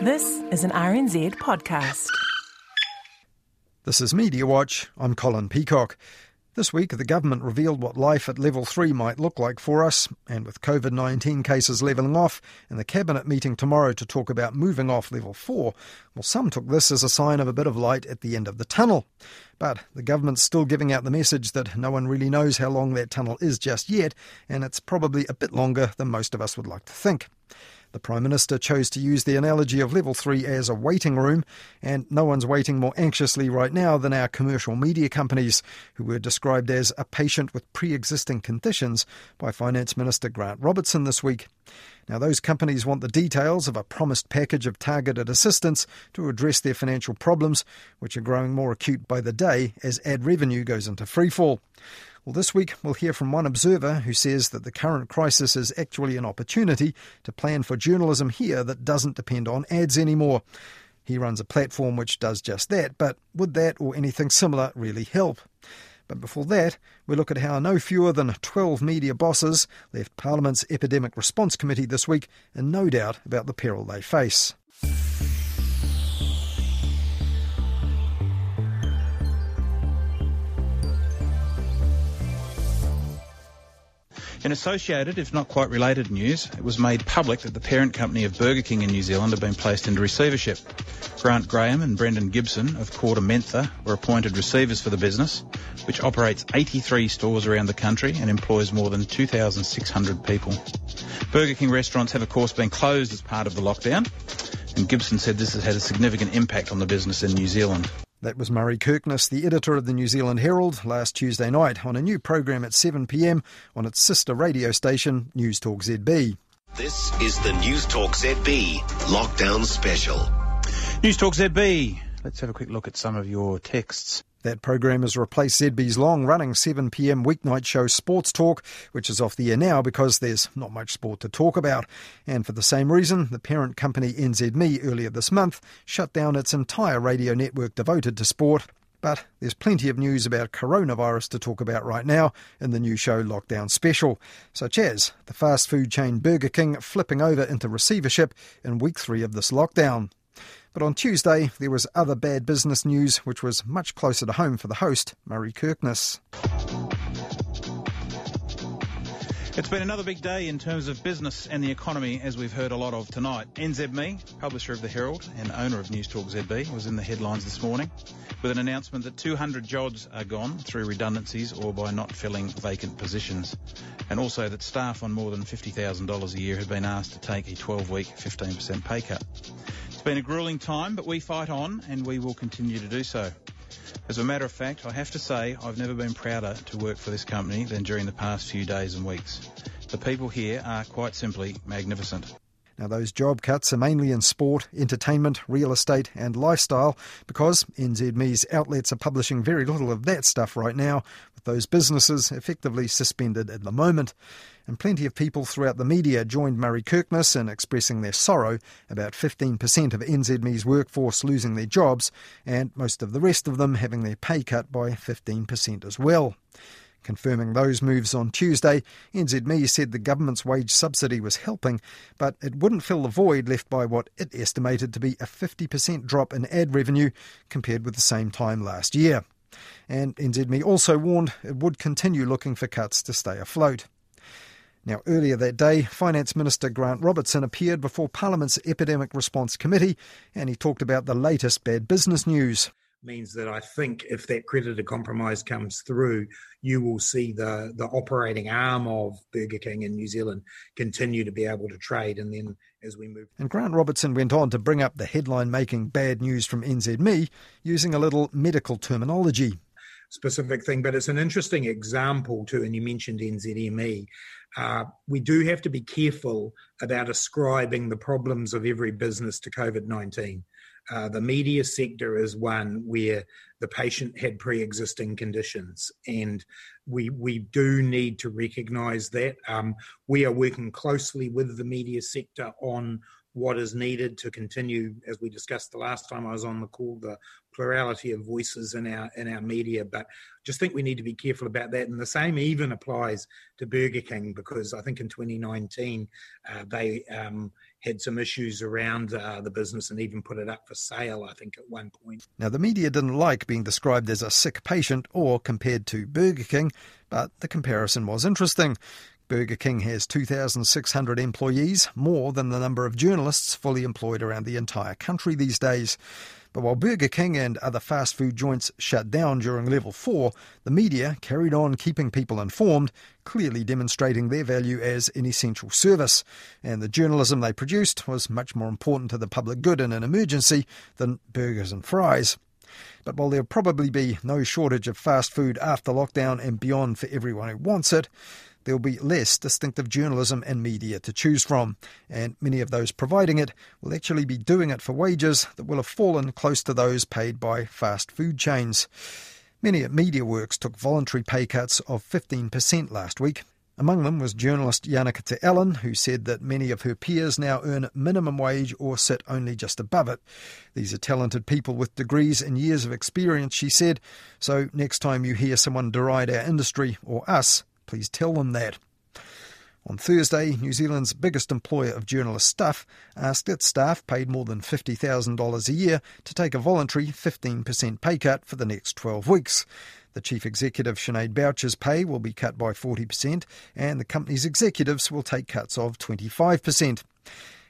This is an RNZ podcast. This is Media Watch. I'm Colin Peacock. This week, the government revealed what life at level 3 might look like for us, and with COVID 19 cases levelling off and the Cabinet meeting tomorrow to talk about moving off level 4, well, some took this as a sign of a bit of light at the end of the tunnel. But the government's still giving out the message that no one really knows how long that tunnel is just yet, and it's probably a bit longer than most of us would like to think. The Prime Minister chose to use the analogy of level 3 as a waiting room, and no one's waiting more anxiously right now than our commercial media companies, who were described as a patient with pre existing conditions by Finance Minister Grant Robertson this week. Now, those companies want the details of a promised package of targeted assistance to address their financial problems, which are growing more acute by the day as ad revenue goes into freefall. Well, this week we'll hear from one observer who says that the current crisis is actually an opportunity to plan for journalism here that doesn't depend on ads anymore. He runs a platform which does just that, but would that or anything similar really help? But before that, we look at how no fewer than 12 media bosses left Parliament's Epidemic Response Committee this week in no doubt about the peril they face. In associated, if not quite related news, it was made public that the parent company of Burger King in New Zealand had been placed into receivership. Grant Graham and Brendan Gibson of KordaMentha were appointed receivers for the business, which operates 83 stores around the country and employs more than 2,600 people. Burger King restaurants have of course been closed as part of the lockdown, and Gibson said this has had a significant impact on the business in New Zealand. That was Murray Kirkness, the editor of the New Zealand Herald, last Tuesday night on a new program at 7pm on its sister radio station, News Talk ZB. This is the News Talk ZB Lockdown Special. News Talk ZB. Let's have a quick look at some of your texts. That program has replaced ZB's long running 7pm weeknight show Sports Talk, which is off the air now because there's not much sport to talk about. And for the same reason, the parent company NZME earlier this month shut down its entire radio network devoted to sport. But there's plenty of news about coronavirus to talk about right now in the new show Lockdown Special, such as the fast food chain Burger King flipping over into receivership in week three of this lockdown. But on Tuesday, there was other bad business news, which was much closer to home for the host, Murray Kirkness. It's been another big day in terms of business and the economy, as we've heard a lot of tonight. NZME, publisher of the Herald and owner of News Talk ZB, was in the headlines this morning with an announcement that 200 jobs are gone through redundancies or by not filling vacant positions, and also that staff on more than $50,000 a year have been asked to take a 12-week 15% pay cut. It's been a grueling time, but we fight on and we will continue to do so. As a matter of fact, I have to say I've never been prouder to work for this company than during the past few days and weeks. The people here are quite simply magnificent. Now, those job cuts are mainly in sport, entertainment, real estate, and lifestyle because NZME's outlets are publishing very little of that stuff right now, with those businesses effectively suspended at the moment and plenty of people throughout the media joined Murray Kirkness in expressing their sorrow about 15% of NZME's workforce losing their jobs, and most of the rest of them having their pay cut by 15% as well. Confirming those moves on Tuesday, NZME said the government's wage subsidy was helping, but it wouldn't fill the void left by what it estimated to be a 50% drop in ad revenue compared with the same time last year. And NZME also warned it would continue looking for cuts to stay afloat. Now, earlier that day, Finance Minister Grant Robertson appeared before Parliament's Epidemic Response Committee and he talked about the latest bad business news. Means that I think if that creditor compromise comes through, you will see the, the operating arm of Burger King in New Zealand continue to be able to trade. And then as we move. And Grant Robertson went on to bring up the headline making bad news from NZME using a little medical terminology specific thing, but it's an interesting example too. And you mentioned NZME. Uh, we do have to be careful about ascribing the problems of every business to COVID 19. Uh, the media sector is one where the patient had pre-existing conditions, and we we do need to recognise that. Um, we are working closely with the media sector on what is needed to continue, as we discussed the last time I was on the call, the plurality of voices in our in our media. But just think we need to be careful about that. And the same even applies to Burger King because I think in 2019 uh, they um, had some issues around uh, the business and even put it up for sale, I think, at one point. Now, the media didn't like being described as a sick patient or compared to Burger King, but the comparison was interesting. Burger King has 2,600 employees, more than the number of journalists fully employed around the entire country these days. But while Burger King and other fast food joints shut down during level 4, the media carried on keeping people informed, clearly demonstrating their value as an essential service. And the journalism they produced was much more important to the public good in an emergency than burgers and fries. But while there'll probably be no shortage of fast food after lockdown and beyond for everyone who wants it, there'll be less distinctive journalism and media to choose from, and many of those providing it will actually be doing it for wages that will have fallen close to those paid by fast food chains. Many at MediaWorks took voluntary pay cuts of 15% last week. Among them was journalist Janaka Te Allen, who said that many of her peers now earn minimum wage or sit only just above it. These are talented people with degrees and years of experience, she said, so next time you hear someone deride our industry or us, Please tell them that. On Thursday, New Zealand's biggest employer of journalist staff asked its staff paid more than $50,000 a year to take a voluntary 15% pay cut for the next 12 weeks. The chief executive, Sinead Boucher's pay will be cut by 40%, and the company's executives will take cuts of 25%.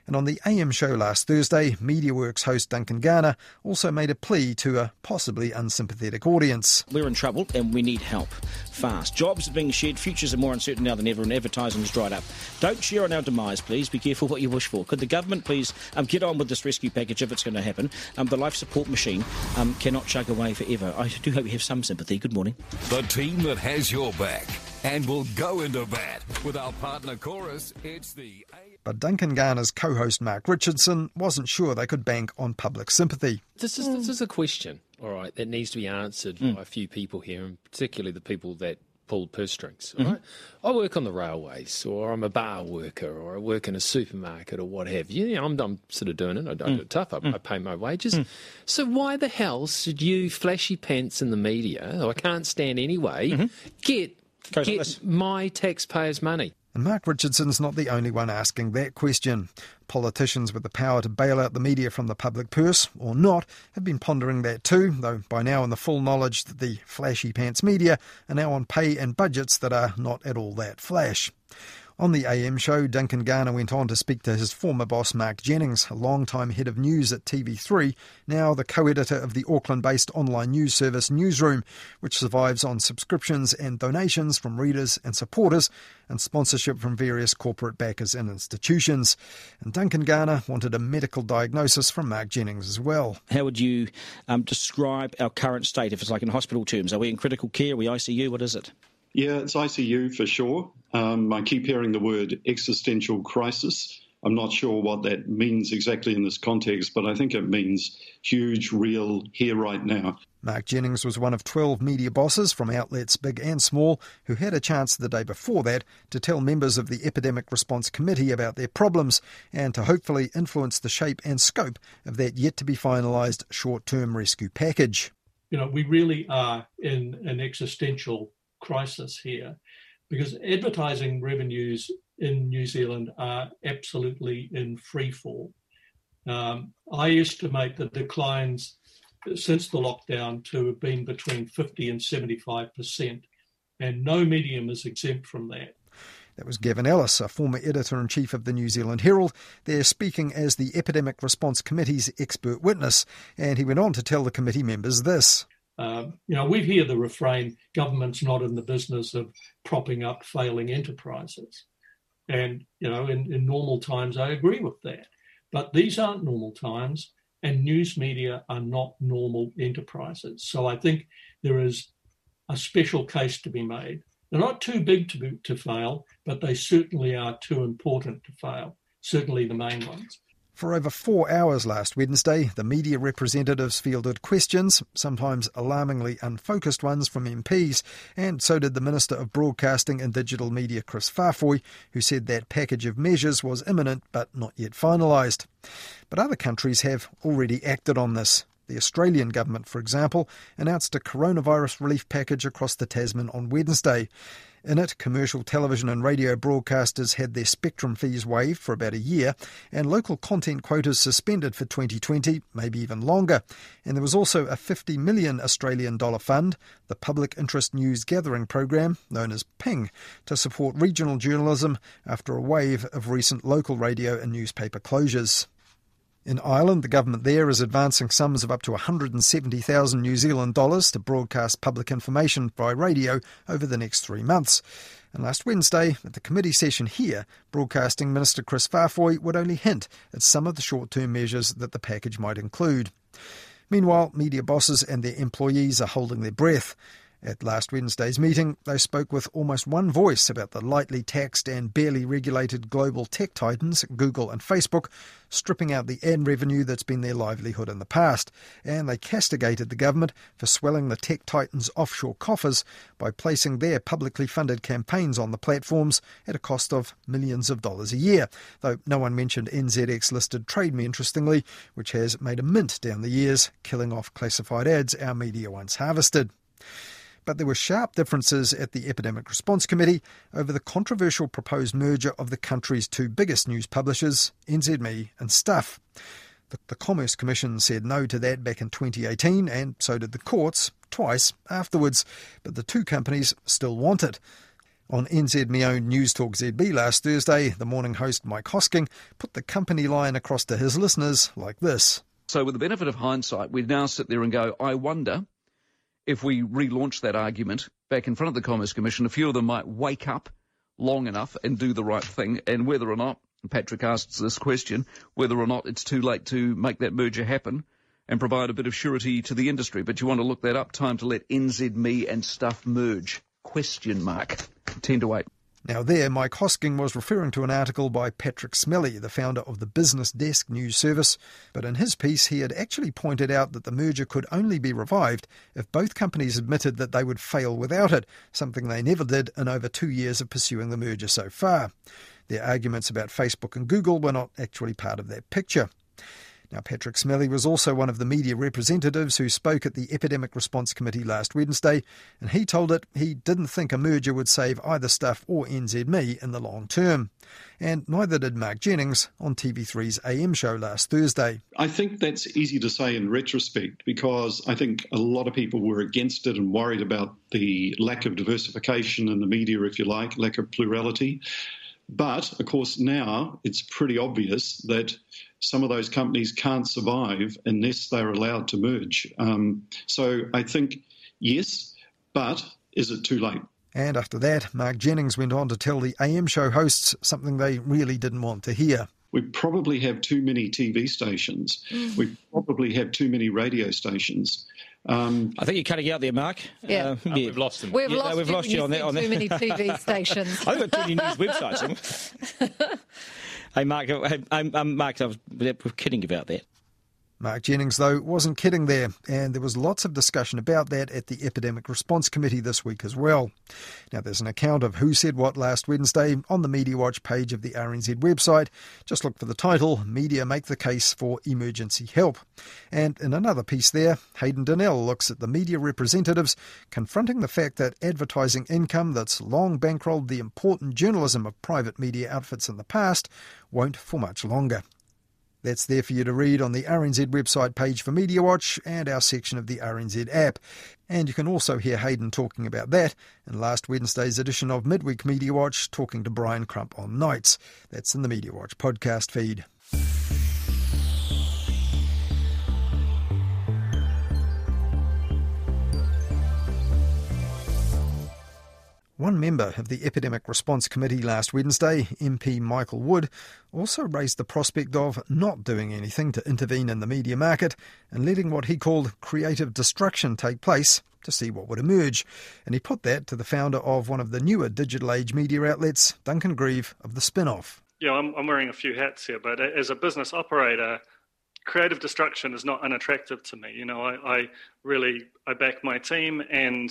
And on the AM show last Thursday, MediaWorks host Duncan Garner also made a plea to a possibly unsympathetic audience. We're in trouble and we need help fast. Jobs are being shed, futures are more uncertain now than ever, and advertising has dried up. Don't share on our demise, please. Be careful what you wish for. Could the government please um, get on with this rescue package if it's going to happen? Um, the life support machine um, cannot chug away forever. I do hope you have some sympathy. Good morning. The team that has your back and will go into bat with our partner chorus. It's the. But Duncan Garner's co host Mark Richardson wasn't sure they could bank on public sympathy. This is, this is a question, all right, that needs to be answered mm. by a few people here, and particularly the people that pull purse strings. Mm-hmm. Right? I work on the railways, or I'm a bar worker, or I work in a supermarket, or what have you. I'm, I'm sort of doing it. I, I mm. do it tough. I, mm. I, pay my wages. Mm. So why the hell should you flashy pants in the media, who I can't stand anyway, mm-hmm. get get my taxpayers' money? And Mark Richardson's not the only one asking that question. Politicians with the power to bail out the media from the public purse, or not, have been pondering that too, though by now in the full knowledge that the flashy pants media are now on pay and budgets that are not at all that flash. On the AM show, Duncan Garner went on to speak to his former boss, Mark Jennings, a long-time head of news at TV3, now the co editor of the Auckland based online news service Newsroom, which survives on subscriptions and donations from readers and supporters and sponsorship from various corporate backers and institutions. And Duncan Garner wanted a medical diagnosis from Mark Jennings as well. How would you um, describe our current state if it's like in hospital terms? Are we in critical care? Are we ICU? What is it? Yeah, it's ICU for sure. Um, I keep hearing the word existential crisis. I'm not sure what that means exactly in this context, but I think it means huge, real, here right now. Mark Jennings was one of 12 media bosses from outlets big and small who had a chance the day before that to tell members of the Epidemic Response Committee about their problems and to hopefully influence the shape and scope of that yet to be finalised short term rescue package. You know, we really are in an existential crisis here because advertising revenues in New Zealand are absolutely in free fall. Um, I estimate the declines since the lockdown to have been between 50 and 75%, and no medium is exempt from that. That was Gavin Ellis, a former editor in chief of the New Zealand Herald, there speaking as the Epidemic Response Committee's expert witness, and he went on to tell the committee members this. Um, you know, we hear the refrain government's not in the business of propping up failing enterprises. And, you know, in, in normal times, I agree with that. But these aren't normal times, and news media are not normal enterprises. So I think there is a special case to be made. They're not too big to, be, to fail, but they certainly are too important to fail, certainly the main ones. For over four hours last Wednesday, the media representatives fielded questions, sometimes alarmingly unfocused ones from MPs, and so did the Minister of Broadcasting and Digital Media, Chris Faafoi, who said that package of measures was imminent but not yet finalised. But other countries have already acted on this. The Australian government, for example, announced a coronavirus relief package across the Tasman on Wednesday. In it, commercial television and radio broadcasters had their spectrum fees waived for about a year, and local content quotas suspended for 2020, maybe even longer. And there was also a 50 million Australian dollar fund, the Public Interest News Gathering Program, known as PING, to support regional journalism after a wave of recent local radio and newspaper closures. In Ireland, the government there is advancing sums of up to 170,000 New Zealand dollars to broadcast public information by radio over the next three months. And last Wednesday, at the committee session here, Broadcasting Minister Chris Faafoi would only hint at some of the short term measures that the package might include. Meanwhile, media bosses and their employees are holding their breath. At last Wednesday's meeting, they spoke with almost one voice about the lightly taxed and barely regulated global tech titans, Google and Facebook, stripping out the ad revenue that's been their livelihood in the past. And they castigated the government for swelling the tech titans' offshore coffers by placing their publicly funded campaigns on the platforms at a cost of millions of dollars a year. Though no one mentioned NZX listed Trade Me, interestingly, which has made a mint down the years, killing off classified ads our media once harvested but there were sharp differences at the Epidemic Response Committee over the controversial proposed merger of the country's two biggest news publishers, NZME and Stuff. The, the Commerce Commission said no to that back in 2018, and so did the courts twice afterwards, but the two companies still want it. On NZME owned News Talk ZB last Thursday, the morning host Mike Hosking put the company line across to his listeners like this. So, with the benefit of hindsight, we now sit there and go, I wonder if we relaunch that argument back in front of the Commerce Commission, a few of them might wake up long enough and do the right thing, and whether or not, Patrick asks this question, whether or not it's too late to make that merger happen and provide a bit of surety to the industry. But you want to look that up, time to let NZME and stuff merge. Question mark. 10 to 8. Now, there, Mike Hosking was referring to an article by Patrick Smellie, the founder of the Business Desk news service, but in his piece, he had actually pointed out that the merger could only be revived if both companies admitted that they would fail without it, something they never did in over two years of pursuing the merger so far. Their arguments about Facebook and Google were not actually part of that picture. Now, Patrick Smellie was also one of the media representatives who spoke at the Epidemic Response Committee last Wednesday, and he told it he didn't think a merger would save either Stuff or NZME in the long term. And neither did Mark Jennings on TV3's AM show last Thursday. I think that's easy to say in retrospect because I think a lot of people were against it and worried about the lack of diversification in the media, if you like, lack of plurality. But of course, now it's pretty obvious that some of those companies can't survive unless they're allowed to merge. Um, so I think yes, but is it too late? And after that, Mark Jennings went on to tell the AM show hosts something they really didn't want to hear. We probably have too many TV stations. Mm. We probably have too many radio stations. Um, I think you're cutting out there, Mark. Yeah, uh, yeah. we've lost him. We've yeah, lost, no, we've lost you on that. On too many TV stations. I've got too many news websites. hey, Mark. Hey, um, Mark, I was, kidding about that. Mark Jennings, though, wasn't kidding there, and there was lots of discussion about that at the Epidemic Response Committee this week as well. Now, there's an account of who said what last Wednesday on the Media Watch page of the RNZ website. Just look for the title Media Make the Case for Emergency Help. And in another piece there, Hayden Donnell looks at the media representatives confronting the fact that advertising income that's long bankrolled the important journalism of private media outfits in the past won't for much longer. That's there for you to read on the RNZ website page for Media Watch and our section of the RNZ app. And you can also hear Hayden talking about that in last Wednesday's edition of Midweek Media Watch, talking to Brian Crump on nights. That's in the Media Watch podcast feed. One member of the Epidemic Response Committee last Wednesday, MP Michael Wood, also raised the prospect of not doing anything to intervene in the media market and letting what he called creative destruction take place to see what would emerge. And he put that to the founder of one of the newer digital age media outlets, Duncan Grieve of The Spinoff. Yeah, I'm, I'm wearing a few hats here, but as a business operator, creative destruction is not unattractive to me. You know, I, I really I back my team and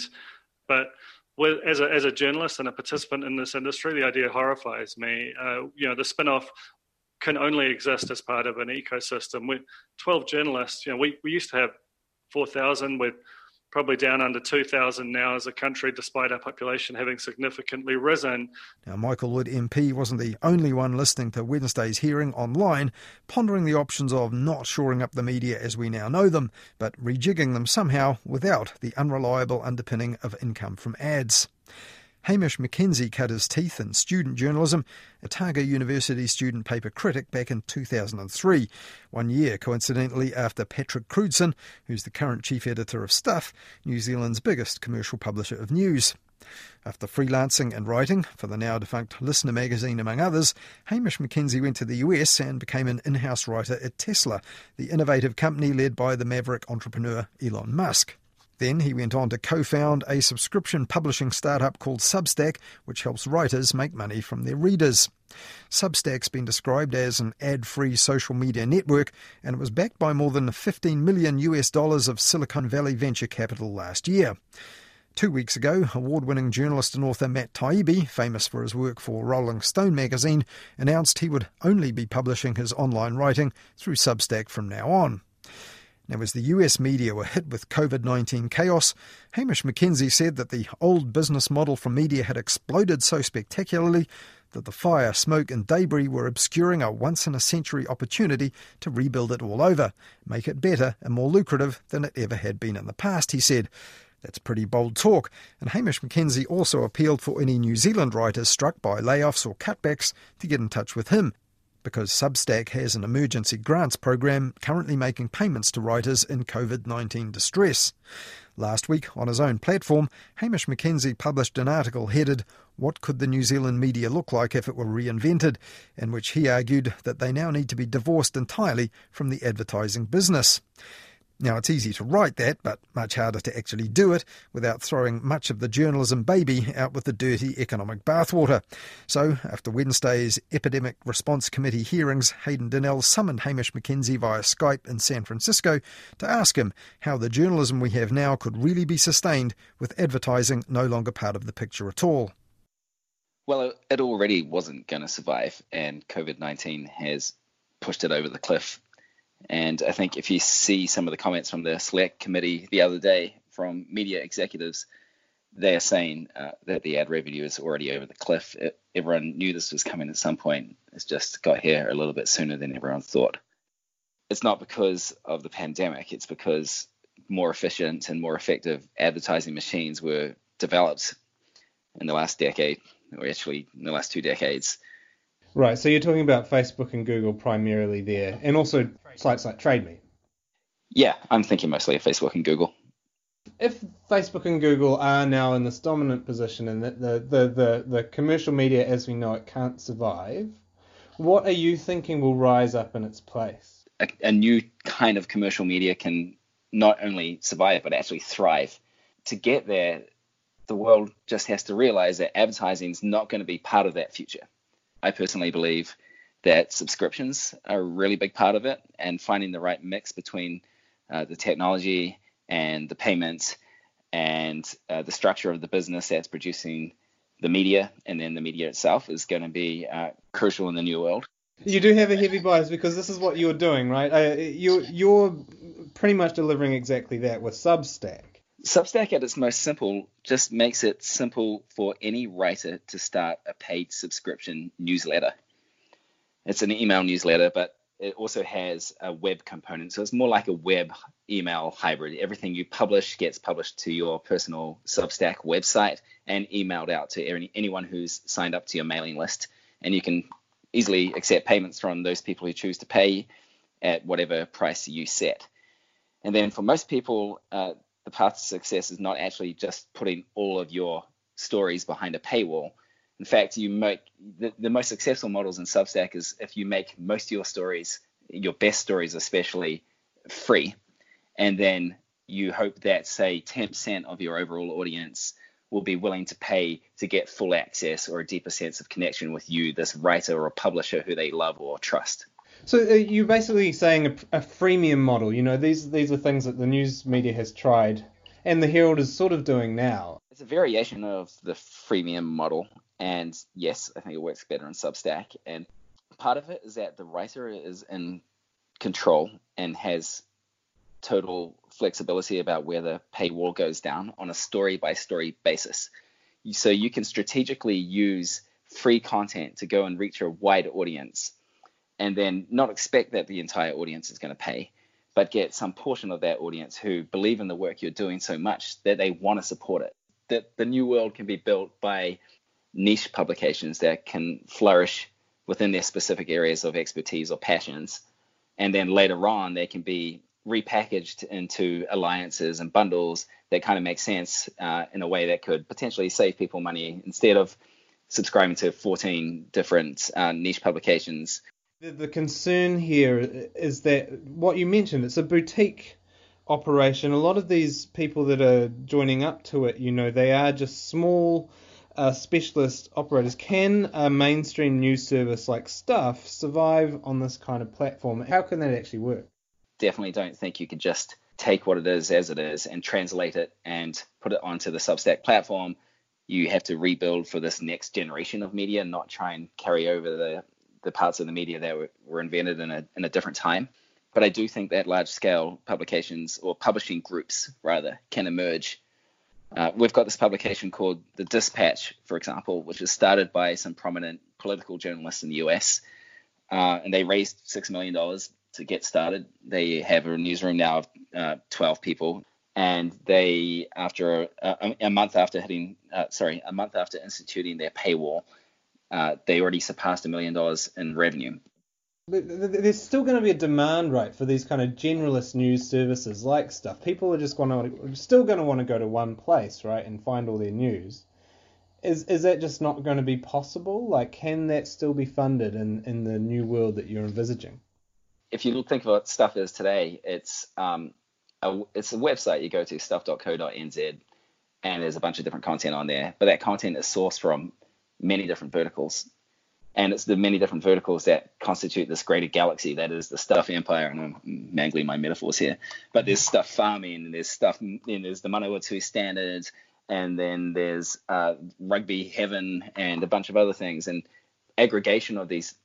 but with, as a as a journalist and a participant in this industry, the idea horrifies me. Uh, you know, the spin-off can only exist as part of an ecosystem. We, 12 journalists, you know, we, we used to have 4,000. We're probably down under 2,000 now as a country, despite our population having significantly risen. Now, Michael Wood MP wasn't the only one listening to Wednesday's hearing online, pondering the options of not shoring up the media as we now know them, but rejigging them somehow without the unreliable underpinning of income from ads. Hamish McKenzie cut his teeth in student journalism, a Otago University student paper critic back in 2003, one year coincidentally after Patrick Crewdson, who's the current chief editor of Stuff, New Zealand's biggest commercial publisher of news. After freelancing and writing for the now defunct Listener magazine, among others, Hamish McKenzie went to the US and became an in house writer at Tesla, the innovative company led by the maverick entrepreneur Elon Musk. Then he went on to co found a subscription publishing startup called Substack, which helps writers make money from their readers. Substack's been described as an ad free social media network, and it was backed by more than 15 million US dollars of Silicon Valley venture capital last year. Two weeks ago, award winning journalist and author Matt Taibbi, famous for his work for Rolling Stone magazine, announced he would only be publishing his online writing through Substack from now on. Now, as the US media were hit with COVID 19 chaos, Hamish McKenzie said that the old business model from media had exploded so spectacularly that the fire, smoke, and debris were obscuring a once in a century opportunity to rebuild it all over, make it better and more lucrative than it ever had been in the past, he said. That's pretty bold talk, and Hamish McKenzie also appealed for any New Zealand writers struck by layoffs or cutbacks to get in touch with him because Substack has an emergency grants program currently making payments to writers in COVID 19 distress. Last week, on his own platform, Hamish McKenzie published an article headed, What Could the New Zealand Media Look Like If It Were Reinvented? in which he argued that they now need to be divorced entirely from the advertising business. Now, it's easy to write that, but much harder to actually do it without throwing much of the journalism baby out with the dirty economic bathwater. So, after Wednesday's Epidemic Response Committee hearings, Hayden Donnell summoned Hamish McKenzie via Skype in San Francisco to ask him how the journalism we have now could really be sustained with advertising no longer part of the picture at all. Well, it already wasn't going to survive, and COVID 19 has pushed it over the cliff and I think if you see some of the comments from the select committee the other day from media executives, they are saying uh, that the ad revenue is already over the cliff. It, everyone knew this was coming at some point. It's just got here a little bit sooner than everyone thought. It's not because of the pandemic, it's because more efficient and more effective advertising machines were developed in the last decade, or actually in the last two decades. Right, so you're talking about Facebook and Google primarily there, and also sites like TradeMe. Yeah, I'm thinking mostly of Facebook and Google. If Facebook and Google are now in this dominant position and that the, the, the, the commercial media as we know it can't survive, what are you thinking will rise up in its place? A, a new kind of commercial media can not only survive but actually thrive. To get there, the world just has to realize that advertising is not going to be part of that future. I personally believe that subscriptions are a really big part of it, and finding the right mix between uh, the technology and the payments and uh, the structure of the business that's producing the media and then the media itself is going to be uh, crucial in the new world. You do have a heavy bias because this is what you're doing, right? You're, you're pretty much delivering exactly that with Substack. Substack at its most simple just makes it simple for any writer to start a paid subscription newsletter. It's an email newsletter, but it also has a web component. So it's more like a web email hybrid. Everything you publish gets published to your personal Substack website and emailed out to any, anyone who's signed up to your mailing list. And you can easily accept payments from those people who choose to pay at whatever price you set. And then for most people, uh, the path to success is not actually just putting all of your stories behind a paywall. In fact, you make the, the most successful models in Substack is if you make most of your stories, your best stories especially, free, and then you hope that say 10% of your overall audience will be willing to pay to get full access or a deeper sense of connection with you, this writer or publisher who they love or trust. So uh, you're basically saying a, a freemium model. You know, these these are things that the news media has tried, and the Herald is sort of doing now. It's a variation of the freemium model, and yes, I think it works better in Substack. And part of it is that the writer is in control and has total flexibility about where the paywall goes down on a story by story basis. So you can strategically use free content to go and reach a wide audience and then not expect that the entire audience is going to pay, but get some portion of that audience who believe in the work you're doing so much that they want to support it. That the new world can be built by niche publications that can flourish within their specific areas of expertise or passions. And then later on, they can be repackaged into alliances and bundles that kind of make sense uh, in a way that could potentially save people money instead of subscribing to 14 different uh, niche publications. The, the concern here is that what you mentioned, it's a boutique operation. A lot of these people that are joining up to it, you know, they are just small uh, specialist operators. Can a mainstream news service like Stuff survive on this kind of platform? How can that actually work? Definitely don't think you could just take what it is as it is and translate it and put it onto the Substack platform. You have to rebuild for this next generation of media, not try and carry over the, the parts of the media that were, were invented in a, in a different time. But I do think that large scale publications or publishing groups, rather, can emerge uh, we've got this publication called The Dispatch, for example, which is started by some prominent political journalists in the US. Uh, and they raised $6 million to get started. They have a newsroom now of uh, 12 people. And they, after a, a month after hitting, uh, sorry, a month after instituting their paywall, uh, they already surpassed a million dollars in revenue. There's still going to be a demand, right, for these kind of generalist news services like stuff. People are just going to still going to want to go to one place, right, and find all their news. Is is that just not going to be possible? Like, can that still be funded in in the new world that you're envisaging? If you think of what stuff is today, it's um, a, it's a website you go to stuff.co.nz, and there's a bunch of different content on there. But that content is sourced from many different verticals. And it's the many different verticals that constitute this greater galaxy that is the stuff empire. And i'm mangling my metaphors here. But there's stuff farming and there's stuff and there's the Manawatu standards and then there's uh, rugby heaven and a bunch of other things. And aggregation of these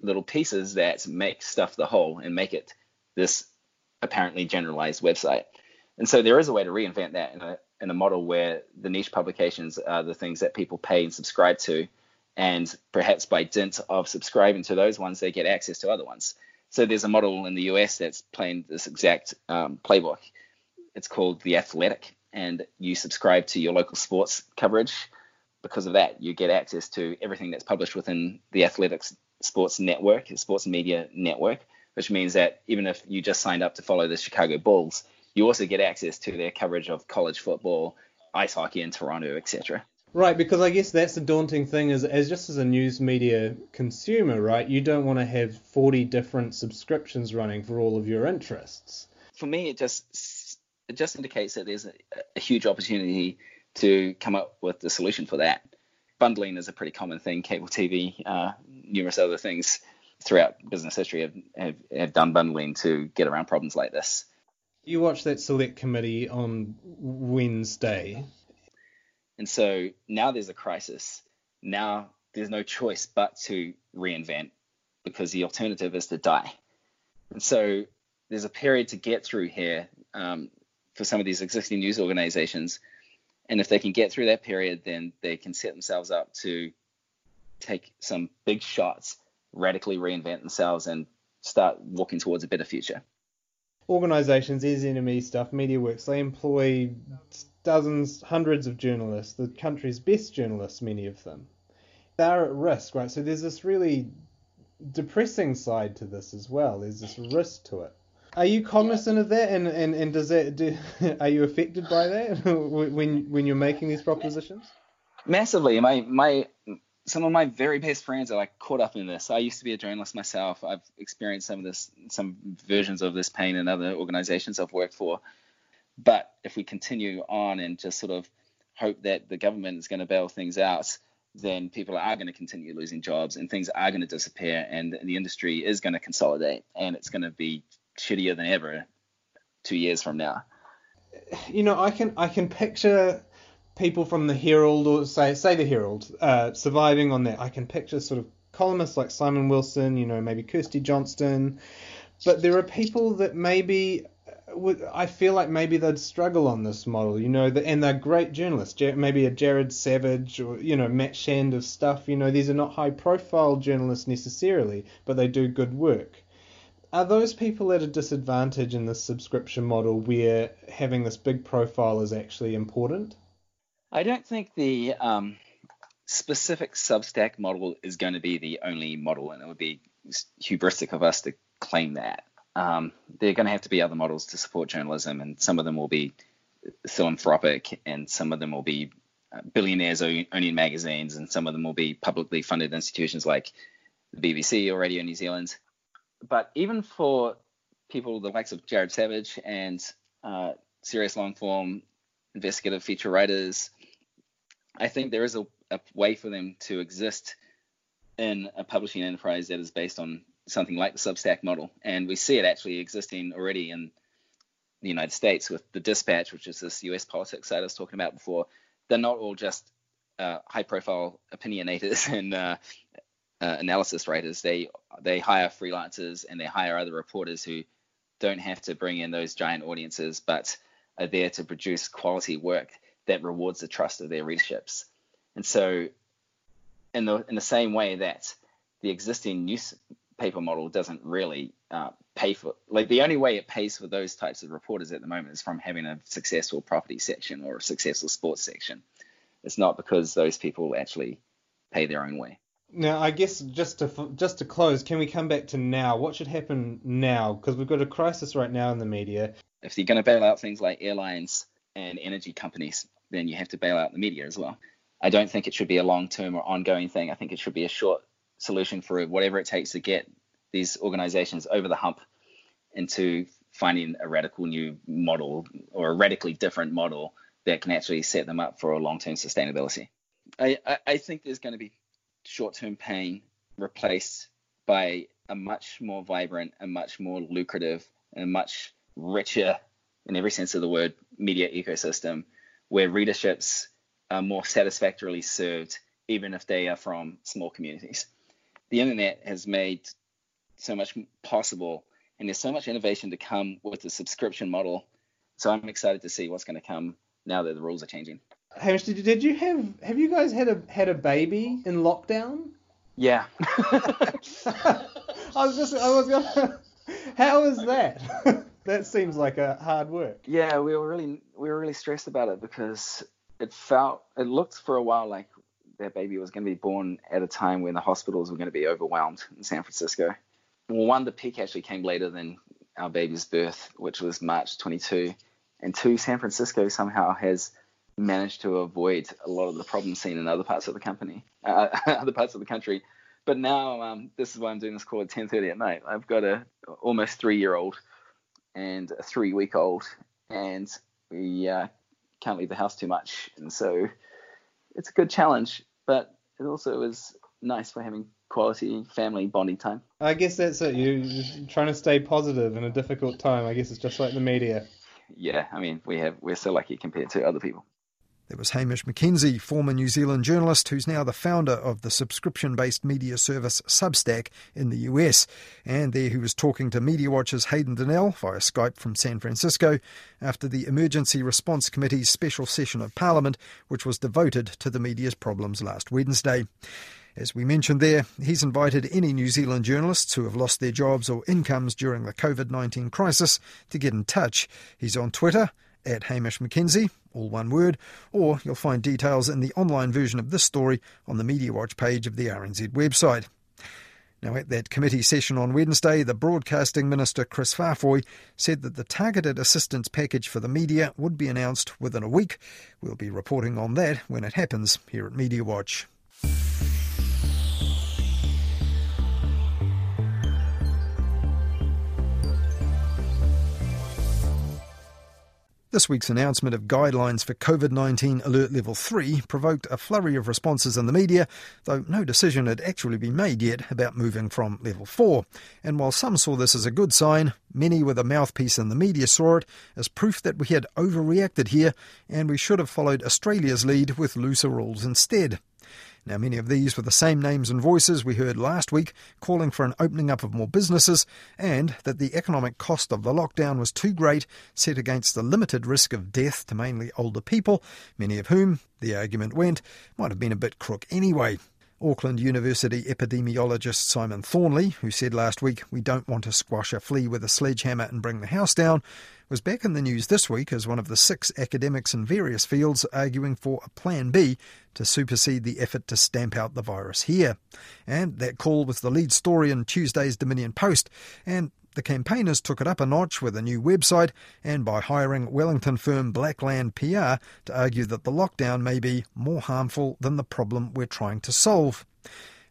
little pieces that make stuff the whole and make it this apparently generalized website. And so there is a way to reinvent that in a model where the niche publications are the things that people pay and subscribe to and perhaps by dint of subscribing to those ones, they get access to other ones. So there's a model in the US that's playing this exact um, playbook. It's called The Athletic, and you subscribe to your local sports coverage. Because of that, you get access to everything that's published within the Athletics Sports Network, Sports Media Network, which means that even if you just signed up to follow the Chicago Bulls, you also get access to their coverage of college football, ice hockey in Toronto, etc. Right, because I guess that's the daunting thing is as just as a news media consumer, right? You don't want to have 40 different subscriptions running for all of your interests. For me, it just it just indicates that there's a, a huge opportunity to come up with the solution for that. Bundling is a pretty common thing. Cable TV, uh, numerous other things throughout business history have, have, have done bundling to get around problems like this. You watched that select committee on Wednesday. And so now there's a crisis. Now there's no choice but to reinvent because the alternative is to die. And so there's a period to get through here um, for some of these existing news organizations. And if they can get through that period, then they can set themselves up to take some big shots, radically reinvent themselves, and start walking towards a better future. Organizations, NZME stuff, MediaWorks, they employ dozens, hundreds of journalists, the country's best journalists, many of them. They're at risk, right? So there's this really depressing side to this as well. There's this risk to it. Are you cognizant of that, and, and, and does that do, are you affected by that when when you're making these propositions? Massively. My my some of my very best friends are like caught up in this. I used to be a journalist myself. I've experienced some of this, some versions of this pain in other organizations I've worked for. But if we continue on and just sort of hope that the government is going to bail things out, then people are going to continue losing jobs and things are going to disappear and the industry is going to consolidate and it's going to be shittier than ever two years from now. You know, I can I can picture people from the Herald or say say the Herald uh, surviving on that. I can picture sort of columnists like Simon Wilson, you know, maybe Kirsty Johnston, but there are people that maybe I feel like maybe they'd struggle on this model, you know, and they're great journalists. Maybe a Jared Savage or, you know, Matt Shand of stuff, you know, these are not high profile journalists necessarily, but they do good work. Are those people at a disadvantage in this subscription model where having this big profile is actually important? I don't think the um, specific Substack model is going to be the only model, and it would be hubristic of us to claim that. Um, there are going to have to be other models to support journalism, and some of them will be philanthropic, and some of them will be uh, billionaires owning magazines, and some of them will be publicly funded institutions like the BBC or Radio New Zealand. But even for people the likes of Jared Savage and uh, serious long form investigative feature writers, I think there is a, a way for them to exist in a publishing enterprise that is based on something like the Substack model. And we see it actually existing already in the United States with the Dispatch, which is this US politics site I was talking about before. They're not all just uh, high profile opinionators and uh, uh, analysis writers. They they hire freelancers and they hire other reporters who don't have to bring in those giant audiences, but are there to produce quality work that rewards the trust of their readerships. And so, in the in the same way that the existing newspaper model doesn't really uh, pay for like the only way it pays for those types of reporters at the moment is from having a successful property section or a successful sports section. It's not because those people actually pay their own way. Now, I guess just to just to close, can we come back to now? What should happen now? Because we've got a crisis right now in the media. If you're going to bail out things like airlines and energy companies, then you have to bail out the media as well. I don't think it should be a long-term or ongoing thing. I think it should be a short solution for whatever it takes to get these organizations over the hump into finding a radical new model or a radically different model that can actually set them up for a long-term sustainability. I, I, think there's going to be short term pain replaced by a much more vibrant, a much more lucrative, and much richer, in every sense of the word, media ecosystem where readerships are more satisfactorily served, even if they are from small communities. The internet has made so much possible, and there's so much innovation to come with the subscription model. So I'm excited to see what's going to come now that the rules are changing. Hamish, did you, did you have have you guys had a had a baby in lockdown? Yeah. I was just I was gonna. How is that? that seems like a hard work. Yeah, we were really we were really stressed about it because it felt it looked for a while like that baby was going to be born at a time when the hospitals were going to be overwhelmed in San Francisco. Well, one, the peak actually came later than our baby's birth, which was March 22, and two, San Francisco somehow has managed to avoid a lot of the problems seen in other parts of the company, uh, other parts of the country. But now, um, this is why I'm doing this call at 10:30 at night. I've got a almost three-year-old and a three-week-old, and we uh, can't leave the house too much, and so it's a good challenge. But it also is nice for having quality family bonding time. I guess that's it. You're trying to stay positive in a difficult time. I guess it's just like the media. Yeah, I mean, we have we're so lucky compared to other people. There was Hamish McKenzie, former New Zealand journalist who's now the founder of the subscription based media service Substack in the US. And there he was talking to Media Watch's Hayden Donnell via Skype from San Francisco after the Emergency Response Committee's special session of Parliament, which was devoted to the media's problems last Wednesday. As we mentioned there, he's invited any New Zealand journalists who have lost their jobs or incomes during the COVID 19 crisis to get in touch. He's on Twitter at Hamish McKenzie, all one word, or you'll find details in the online version of this story on the Media Watch page of the RNZ website. Now, at that committee session on Wednesday, the Broadcasting Minister Chris Faafoi said that the targeted assistance package for the media would be announced within a week. We'll be reporting on that when it happens here at Media Watch. This week's announcement of guidelines for COVID 19 Alert Level 3 provoked a flurry of responses in the media, though no decision had actually been made yet about moving from Level 4. And while some saw this as a good sign, many with a mouthpiece in the media saw it as proof that we had overreacted here and we should have followed Australia's lead with looser rules instead. Now, many of these were the same names and voices we heard last week calling for an opening up of more businesses and that the economic cost of the lockdown was too great set against the limited risk of death to mainly older people, many of whom, the argument went, might have been a bit crook anyway. Auckland University epidemiologist Simon Thornley, who said last week, We don't want to squash a flea with a sledgehammer and bring the house down, was back in the news this week as one of the six academics in various fields arguing for a Plan B to supersede the effort to stamp out the virus here. And that call was the lead story in Tuesday's Dominion Post, and the campaigners took it up a notch with a new website and by hiring Wellington firm Blackland PR to argue that the lockdown may be more harmful than the problem we're trying to solve.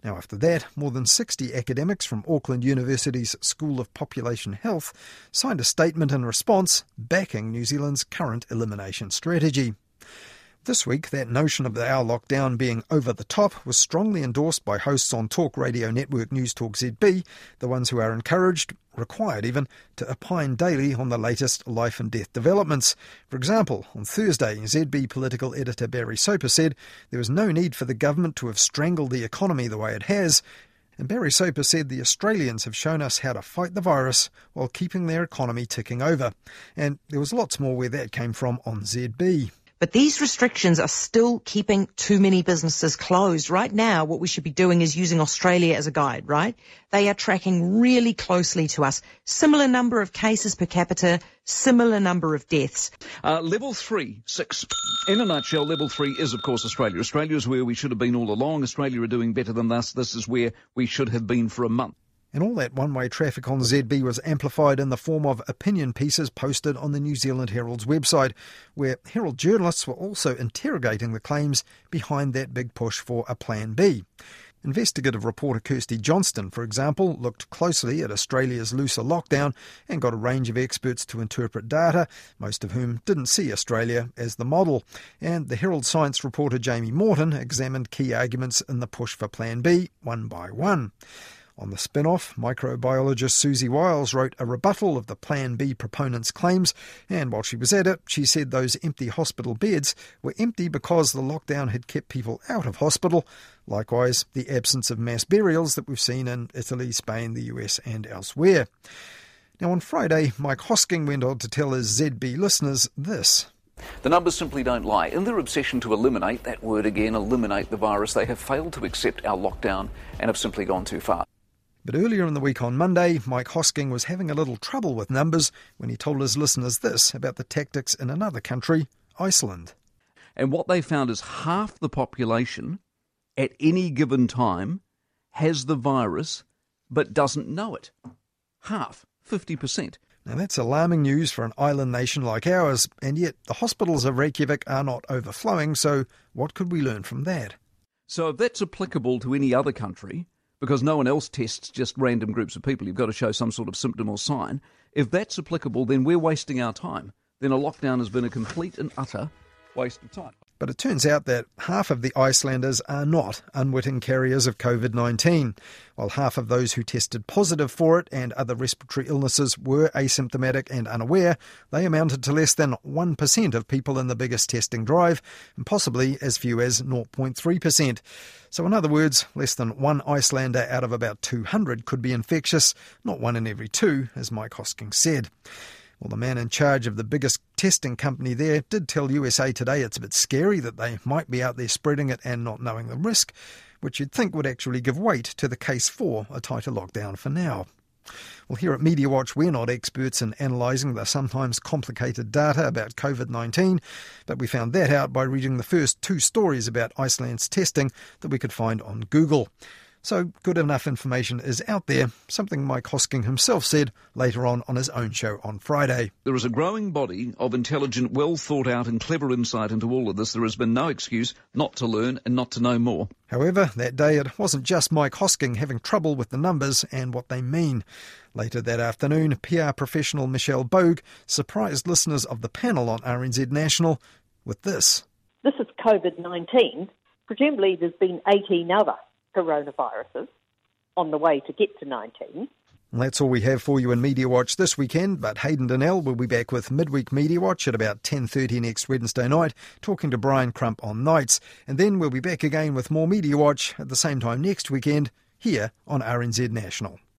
Now, after that, more than 60 academics from Auckland University's School of Population Health signed a statement in response backing New Zealand's current elimination strategy. This week, that notion of the our lockdown being over the top was strongly endorsed by hosts on Talk Radio Network News Talk ZB, the ones who are encouraged, required even, to opine daily on the latest life and death developments. For example, on Thursday, ZB political editor Barry Soper said there was no need for the government to have strangled the economy the way it has. And Barry Soper said the Australians have shown us how to fight the virus while keeping their economy ticking over. And there was lots more where that came from on ZB. But these restrictions are still keeping too many businesses closed. Right now, what we should be doing is using Australia as a guide, right? They are tracking really closely to us. Similar number of cases per capita, similar number of deaths. Uh, level three, six. In a nutshell, level three is, of course, Australia. Australia is where we should have been all along. Australia are doing better than us. This is where we should have been for a month. And all that one way traffic on ZB was amplified in the form of opinion pieces posted on the New Zealand Herald's website, where Herald journalists were also interrogating the claims behind that big push for a Plan B. Investigative reporter Kirsty Johnston, for example, looked closely at Australia's looser lockdown and got a range of experts to interpret data, most of whom didn't see Australia as the model. And the Herald Science reporter Jamie Morton examined key arguments in the push for Plan B one by one. On the Spinoff, microbiologist Siouxsie Wiles wrote a rebuttal of the Plan B proponents' claims, and while she was at it, she said those empty hospital beds were empty because the lockdown had kept people out of hospital. Likewise, the absence of mass burials that we've seen in Italy, Spain, the US, and elsewhere. Now, on Friday, Mike Hosking went on to tell his ZB listeners this. The numbers simply don't lie. In their obsession to eliminate, that word again, eliminate the virus, they have failed to accept our lockdown and have simply gone too far. But earlier in the week on Monday, Mike Hosking was having a little trouble with numbers when he told his listeners this about the tactics in another country, Iceland. And what they found is half the population at any given time has the virus but doesn't know it. Half, 50%. Now that's alarming news for an island nation like ours, and yet the hospitals of Reykjavik are not overflowing, so what could we learn from that? So if that's applicable to any other country, because no one else tests just random groups of people. You've got to show some sort of symptom or sign. If that's applicable, then we're wasting our time. Then a lockdown has been a complete and utter waste of time. But it turns out that half of the Icelanders are not unwitting carriers of COVID 19, while half of those who tested positive for it and other respiratory illnesses were asymptomatic and unaware. They amounted to less than 1% of people in the biggest testing drive, and possibly as few as 0.3%. So, in other words, less than one Icelander out of about 200 could be infectious, not one in every two, as Mike Hosking said. Well, the man in charge of the biggest testing company there did tell USA Today it's a bit scary that they might be out there spreading it and not knowing the risk, which you'd think would actually give weight to the case for a tighter lockdown for now. Well, here at Media Watch, we're not experts in analysing the sometimes complicated data about COVID 19, but we found that out by reading the first two stories about Iceland's testing that we could find on Google. So good enough information is out there, something Mike Hosking himself said later on on his own show on Friday. There is a growing body of intelligent, well thought out and clever insight into all of this. There has been no excuse not to learn and not to know more. However, that day it wasn't just Mike Hosking having trouble with the numbers and what they mean. Later that afternoon, PR professional Michelle Boag surprised listeners of the panel on RNZ National with this. This is COVID 19. Presumably, there's been 18 other coronaviruses on the way to get to 19. And that's all we have for you in Media Watch this weekend, but Hayden Donnell will be back with Midweek Media Watch at about 10.30 next Wednesday night, talking to Bryan Crump on nights. And then we'll be back again with more Media Watch at the same time next weekend, here on RNZ National.